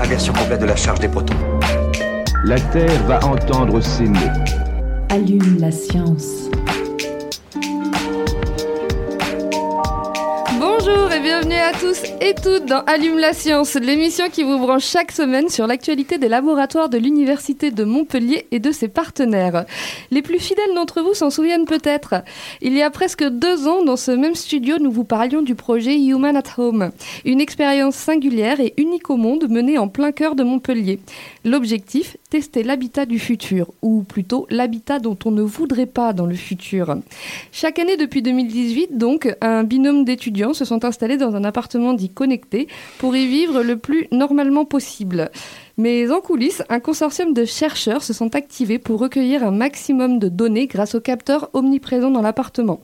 Inversion complète de la charge des protons. La Terre va entendre ces mots. Allume la science. Bienvenue à tous et toutes dans Allume la science, l'émission qui vous branche chaque semaine sur l'actualité des laboratoires de l'Université de Montpellier et de ses partenaires. Les plus fidèles d'entre vous s'en souviennent peut-être. Il y a presque deux ans, dans ce même studio, nous vous parlions du projet Human at Home, une expérience singulière et unique au monde menée en plein cœur de Montpellier. L'objectif, tester l'habitat du futur, ou plutôt l'habitat dont on ne voudrait pas dans le futur. Chaque année depuis 2018, donc, un binôme d'étudiants se sont installés dans un appartement dit connecté pour y vivre le plus normalement possible. Mais en coulisses, un consortium de chercheurs se sont activés pour recueillir un maximum de données grâce aux capteurs omniprésents dans l'appartement.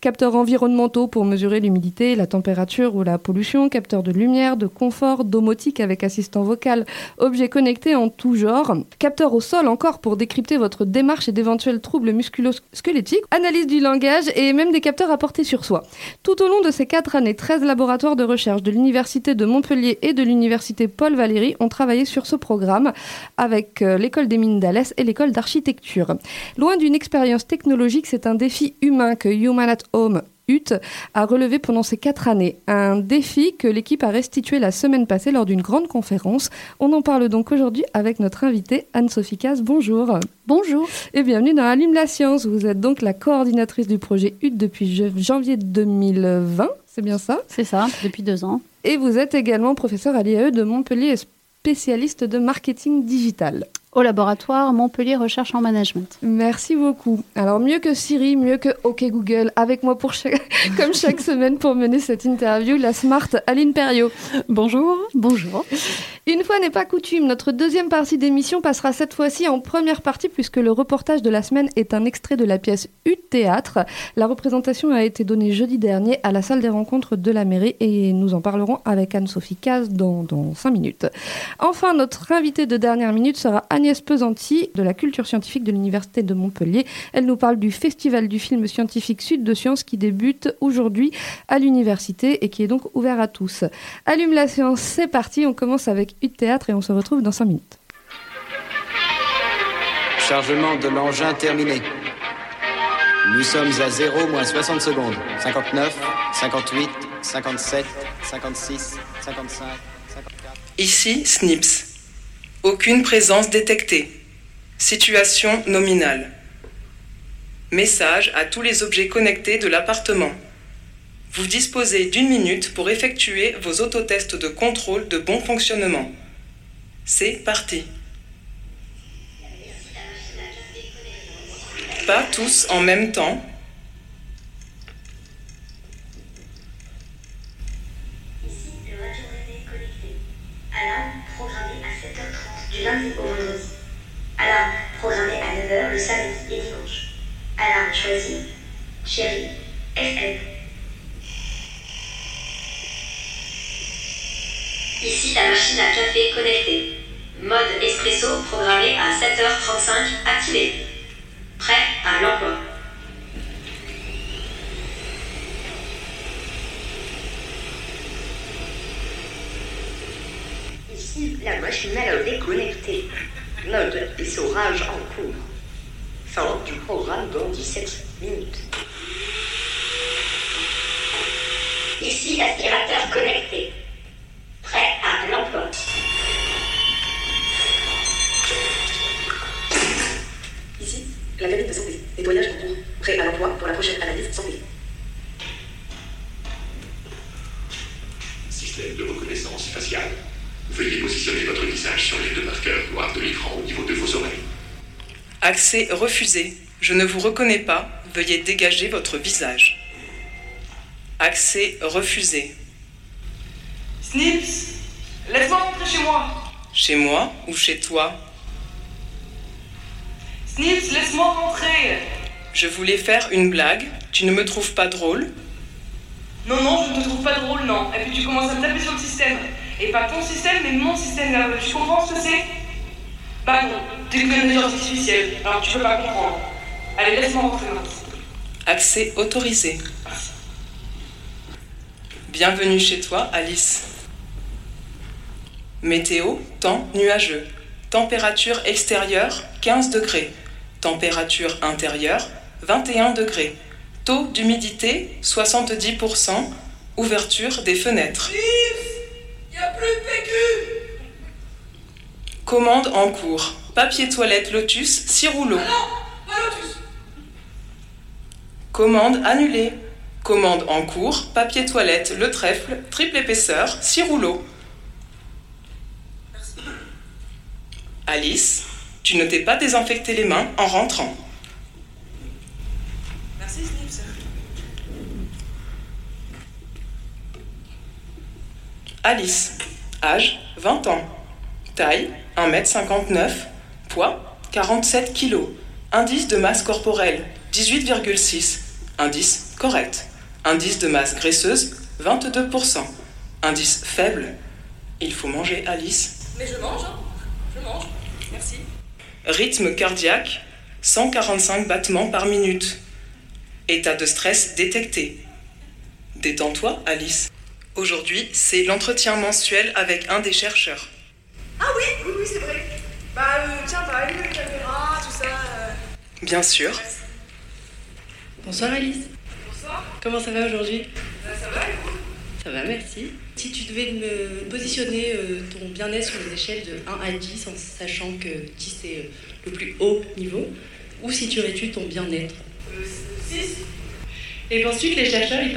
Capteurs environnementaux pour mesurer l'humidité, la température ou la pollution, capteurs de lumière, de confort, domotique avec assistant vocal, objets connectés en tout genre, capteurs au sol encore pour décrypter votre démarche et d'éventuels troubles musculo-squelettiques, analyse du langage et même des capteurs à porter sur soi. Tout au long de ces quatre années, 13 laboratoires de recherche de l'Université de Montpellier et de l'Université Paul Valéry ont travaillé sur ce programme avec euh, l'école des mines d'Alès et l'école d'architecture. Loin d'une expérience technologique, c'est un défi humain que Human at Home UT a relevé pendant ces quatre années. Un défi que l'équipe a restitué la semaine passée lors d'une grande conférence. On en parle donc aujourd'hui avec notre invitée Anne-Sophie Caz. Bonjour. Bonjour. Et bienvenue dans Allume la science. Vous êtes donc la coordinatrice du projet UT depuis janvier 2020. C'est bien ça? C'est ça, depuis deux ans. Et vous êtes également professeur à l'IAE de Montpellier spécialiste de marketing digital. Au laboratoire Montpellier Recherche en Management. Merci beaucoup. Alors mieux que Siri, mieux que OK Google, avec moi pour chaque, comme chaque semaine pour mener cette interview, la Smart Aline Perriot. Bonjour. Bonjour. Une fois n'est pas coutume, notre deuxième partie d'émission passera cette fois-ci en première partie puisque le reportage de la semaine est un extrait de la pièce U Théâtre. La représentation a été donnée jeudi dernier à la salle des rencontres de la mairie et nous en parlerons avec Anne-Sophie Caz dans, dans 5 minutes. Enfin, notre invitée de dernière minute sera Agnès Pesanti de la culture scientifique de l'Université de Montpellier. Elle nous parle du Festival du film scientifique Sud de Sciences qui débute aujourd'hui à l'université et qui est donc ouvert à tous. Allume la séance, c'est parti. On commence avec U Théâtre et on se retrouve dans 5 minutes. Chargement de l'engin terminé. Nous sommes à 0 moins 60 secondes. 59, 58, 57, 56, 55, 54. Ici, SNIPS. Aucune présence détectée. Situation nominale. Message à tous les objets connectés de l'appartement. Vous disposez d'une minute pour effectuer vos autotests de contrôle de bon fonctionnement. C'est parti. Pas tous en même temps. Alarme programmée à 7h30 du lundi au vendredi. Alarme programmée à 9h le samedi et dimanche. Alarme choisie. Chérie. FM. Ici la machine à café connectée. Mode espresso programmé à 7h35 activé. Prêt à l'emploi. Ici la machine à laver connectée. Mode essorage en cours. Fin du programme dans 17 minutes. Ici l'aspirateur connecté. Prêt à l'emploi pour la prochaine analyse santé. Système de reconnaissance faciale. Veuillez positionner votre visage sur les deux marqueurs noirs de l'écran au niveau de vos oreilles. Accès refusé. Je ne vous reconnais pas. Veuillez dégager votre visage. Accès refusé. Snips, laisse-moi rentrer chez moi. Chez moi ou chez toi? Snips, laisse-moi rentrer Je voulais faire une blague. Tu ne me trouves pas drôle Non, non, je ne te trouve pas drôle, non. Et puis tu commences à me taper sur le système. Et pas ton système, mais mon système nerveux. Tu comprends ce que c'est? Bah non, t'es qu'une intelligence artificielle, alors tu peux pas comprendre. Allez, laisse-moi rentrer. Accès autorisé. Bienvenue chez toi, Alice. Météo, temps nuageux. Température extérieure, 15 degrés. Température intérieure, 21 degrés. Taux d'humidité, 70%. Ouverture des fenêtres. Y a plus de PQ Commande en cours. Papier toilette Lotus, 6 rouleaux. Non, pas Lotus Commande annulée. Commande en cours. Papier toilette Le Trèfle, triple épaisseur, 6 rouleaux. Alice, tu ne t'es pas désinfecté les mains en rentrant. Merci Snips. Alice, âge 20 ans. Taille 1m59. Poids 47 kg. Indice de masse corporelle 18,6. Indice correct. Indice de masse graisseuse 22%. Indice faible. Il faut manger Alice. Mais je mange, hein Je mange. Merci. Rythme cardiaque 145 battements par minute. État de stress détecté. Détends-toi, Alice. Aujourd'hui, c'est l'entretien mensuel avec un des chercheurs. Ah oui, oui, oui, c'est vrai. Bah, euh, tiens, t'as allumé la caméra, tout ça. euh. Bien sûr. Bonsoir Alice. Bonsoir. Comment ça va aujourd'hui? Bah, ça va, et vous Ça va, merci. Si tu devais me positionner euh, ton bien-être sur une échelle de 1 à 10, en sachant que 10 c'est euh, le plus haut niveau, où situerais-tu ton bien-être? Euh, 6 Et penses-tu que les chercheurs ils peuvent